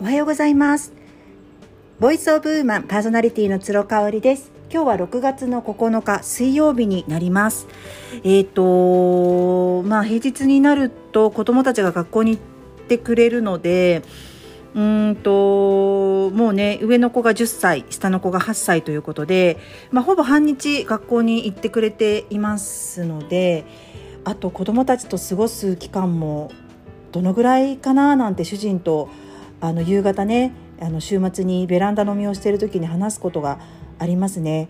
おはようございます。ボイスオブウーマンパーソナリティの鶴香織です。今日は6月の9日水曜日になります。えっ、ー、とまあ平日になると子供たちが学校に行ってくれるのでうんともうね上の子が10歳下の子が8歳ということで、まあ、ほぼ半日学校に行ってくれていますのであと子供たちと過ごす期間もどのぐらいかななんて主人とあの夕方ねあの週末にベランダ飲みをしている時に話すことがありますね。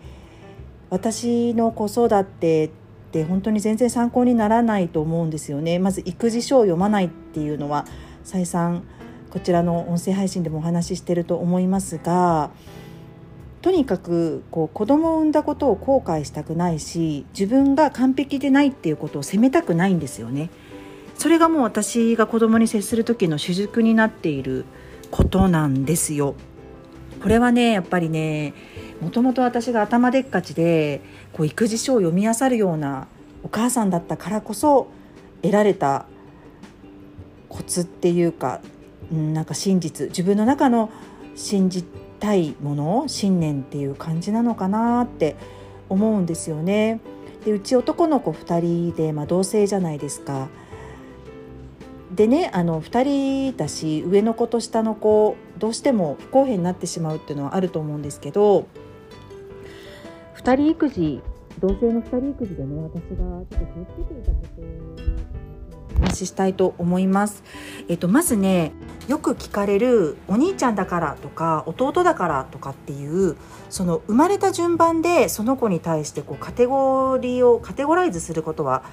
私の子育てって本当に全然参考にならないと思うんですよね。まず育児書を読まないっていうのは再三こちらの音声配信でもお話ししてると思いますがとにかくこう子供を産んだことを後悔したくないし自分が完璧でないっていうことを責めたくないんですよね。それがもう私が子供に接する時の主軸になっていることなんですよ。これはねやっぱりねもともと私が頭でっかちでこう育児書を読み漁るようなお母さんだったからこそ得られたコツっていうかなんか真実自分の中の信じたいもの信念っていう感じなのかなって思うんですよね。でうち男の子2人で、まあ、同性じゃないですか。でねあの2人だし上の子と下の子どうしても不公平になってしまうっていうのはあると思うんですけど2人育児同性の2人育児でね私がちょっと気をつけていたことお話ししたいと思います。えっと、まずねよく聞かれるお兄ちゃんだからとか弟だからとかっていうその生まれた順番でその子に対してこうカテゴリーをカテゴライズすることは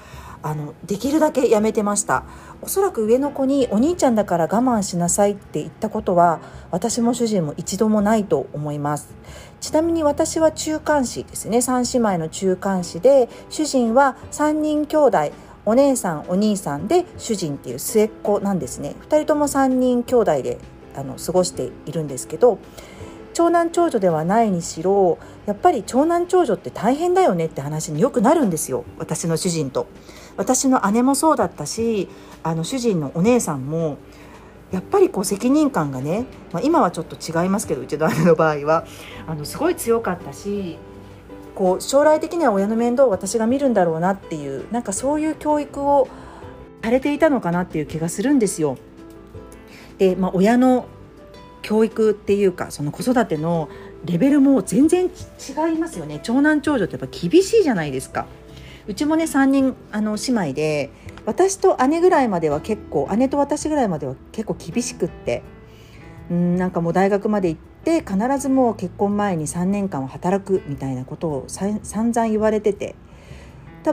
あのできるだけやめてました。おそらく上の子にお兄ちゃんだから我慢しなさいって言ったことは私も主人も一度もないと思います。ちなみに私は中間子ですね。3姉妹の中間子で主人は3人兄弟。お姉さんお兄さんで主人っていう末っ子なんですね2人とも3人兄弟であの過ごしているんですけど長男長女ではないにしろやっぱり長男長女って大変だよねって話によくなるんですよ私の主人と。私の姉もそうだったしあの主人のお姉さんもやっぱりこう責任感がね、まあ、今はちょっと違いますけどうちの姉の場合はあのすごい強かったしこう将来的には親の面倒を私が見るんだろうなっていうなんかそういう教育をされていたのかなっていう気がするんですよ。で、まあ、親の教育っていうかその子育てのレベルも全然違いますよね長男長女ってやっぱ厳しいじゃないですか。うちもね3人あの姉妹で私と姉ぐらいまでは結構姉と私ぐらいまでは結構厳しくってうんなんかもう大学まで行って必ずもう結婚前に3年間は働くみたいなことを散々言われてて。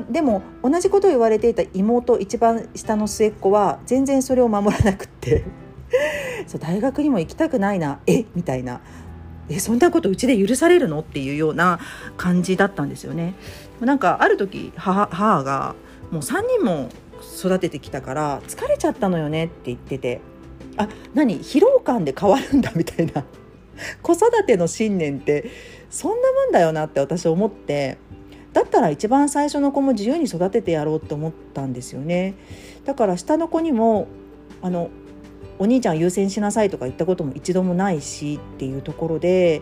でも同じことを言われていた妹一番下の末っ子は全然それを守らなくって。そう大学にも行きたくないな。え？みたいな。えそんなことうちで許されるの？っていうような感じだったんですよね。なんかある時母母がもう3人も育ててきたから疲れちゃったのよねって言ってて。あ何？疲労感で変わるんだみたいな。子育ての信念ってそんなもんだよなって私思ってだったら一番最初の子も自由に育ててやろうって思ったんですよね。だから下の子にもあのお兄ちゃん優先しなさいとか言ったことも一度もないしっていうところで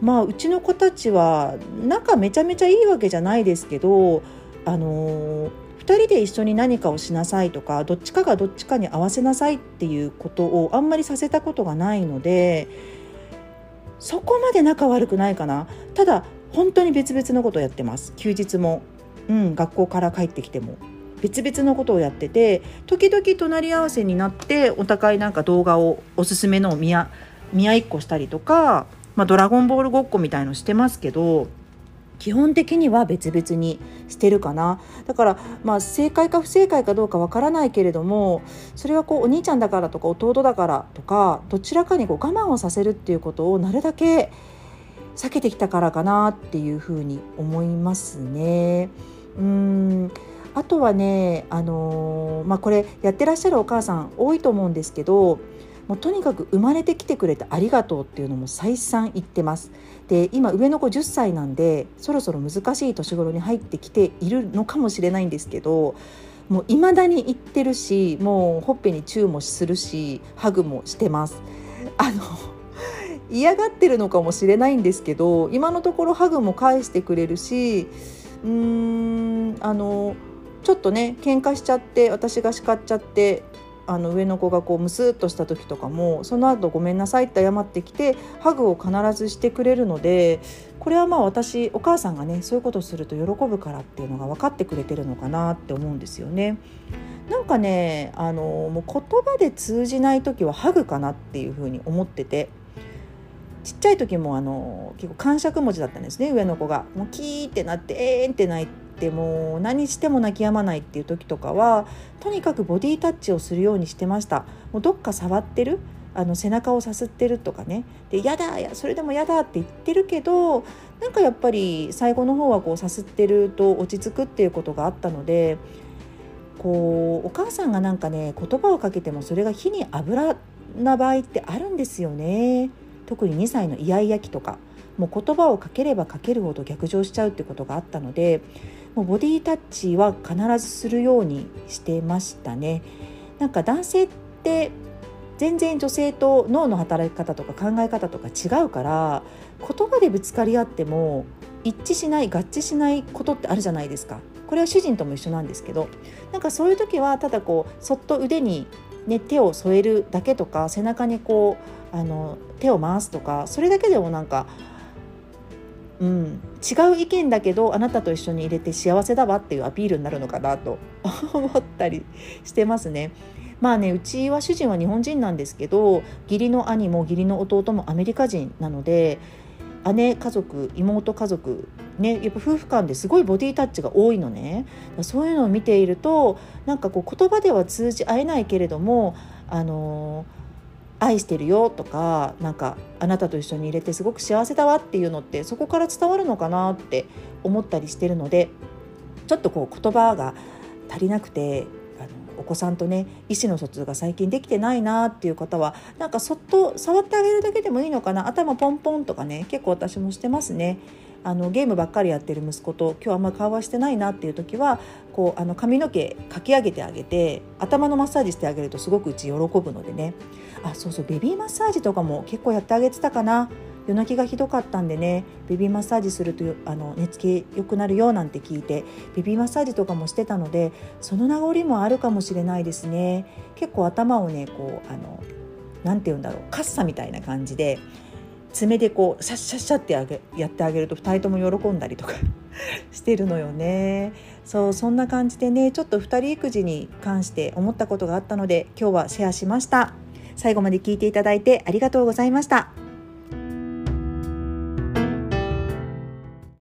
まあうちの子たちは仲めちゃめちゃいいわけじゃないですけどあの2人で一緒に何かをしなさいとかどっちかがどっちかに合わせなさいっていうことをあんまりさせたことがないのでそこまで仲悪くないかな。ただ本当に別々のことをやってます。休日も、うん、学校から帰ってきても。別々のことをやってて時々隣り合わせになってお互いなんか動画をおすすめのを見合いっこしたりとかまあ、ドラゴンボールごっこみたいのしてますけど基本的には別々にしてるかなだからまあ正解か不正解かどうかわからないけれどもそれはこうお兄ちゃんだからとか弟だからとかどちらかにこう我慢をさせるっていうことをなるだけ避けてきたからかなっていうふうに思いますね。うんあとはね、あのー、まあ、これやってらっしゃるお母さん多いと思うんですけどもうとにかく生まれてきてくれてありがとうっていうのも再三言ってます。で今上の子10歳なんでそろそろ難しい年頃に入ってきているのかもしれないんですけどもう未だに言ってるしもうほっぺにチューもするしハグもしてます。あの嫌がってるのかもしれないんですけど今のところハグも返してくれるしうーんあのちょっとね喧嘩しちゃって私が叱っちゃってあの上の子がこうムスッとした時とかもその後ごめんなさいって謝ってきてハグを必ずしてくれるのでこれはまあ私お母さんがねそういうことすると喜ぶからっていうのが分かってくれてるのかなって思うんですよね。なんかねあのもう言葉で通じない時はハグかなっていうふうに思っててちっちゃい時もあの結構感触持ちだったんですね上の子が。もうキーってなってえーんって泣いてもう何しても泣き止まないっていう時とかはとにかくボディタッチをするようにしてました。もうどっか触ってる？あの背中をさすってるとかねで「やだやそれでもやだ」って言ってるけどなんかやっぱり最後の方はこうさすってると落ち着くっていうことがあったのでこうお母さんがなんかね言葉をかけてもそれが火に油な場合ってあるんですよね。特に2歳のイヤイヤ期とかもう言葉をかければかけるほど逆上しちゃうってことがあったのでもうボディタッチは必ずするようにしてましたね。なんか男性って全然女性と脳の働き方とか考え方とか違うから言葉でぶつかり合っても一致しない合致しないことってあるじゃないですかこれは主人とも一緒なんですけどなんかそういう時はただこうそっと腕に、ね、手を添えるだけとか背中にこうあの手を回すとかそれだけでもなんか、うん、違う意見だけどあなたと一緒に入れて幸せだわっていうアピールになるのかなと 思ったりしてますね。まあねうちは主人は日本人なんですけど義理の兄も義理の弟もアメリカ人なので姉家族妹家族ねやっぱ夫婦間ですごいボディタッチが多いのねそういうのを見ているとなんかこう言葉では通じ合えないけれどもあの愛してるよとかなんかあなたと一緒に入れてすごく幸せだわっていうのってそこから伝わるのかなって思ったりしてるのでちょっとこう言葉が足りなくてあのお子さんとね意思の疎通が最近できてないなっていう方はなんかそっと触ってあげるだけでもいいのかな頭ポンポンとかね結構私もしてますね。あのゲームばっかりやってる息子と今日あんまり会話してないなっていう時はこうあの髪の毛かき上げてあげて頭のマッサージしてあげるとすごくうち喜ぶのでね。あそうそうベビーマッサージとかも結構やってあげてたかな。夜泣きがひどかったんでねベビーマッサージするとあの寝つき良くなるよなんて聞いてベビーマッサージとかもしてたのでその名残もあるかもしれないですね。結構頭をねこうあのなて言うんだろうカッサみたいな感じで爪でこうシャッシャッシャってあげやってあげると2人とも喜んだりとか してるのよね。そうそんな感じでねちょっと2人育児に関して思ったことがあったので今日はシェアしました。最後まで聞いていただいてありがとうございました。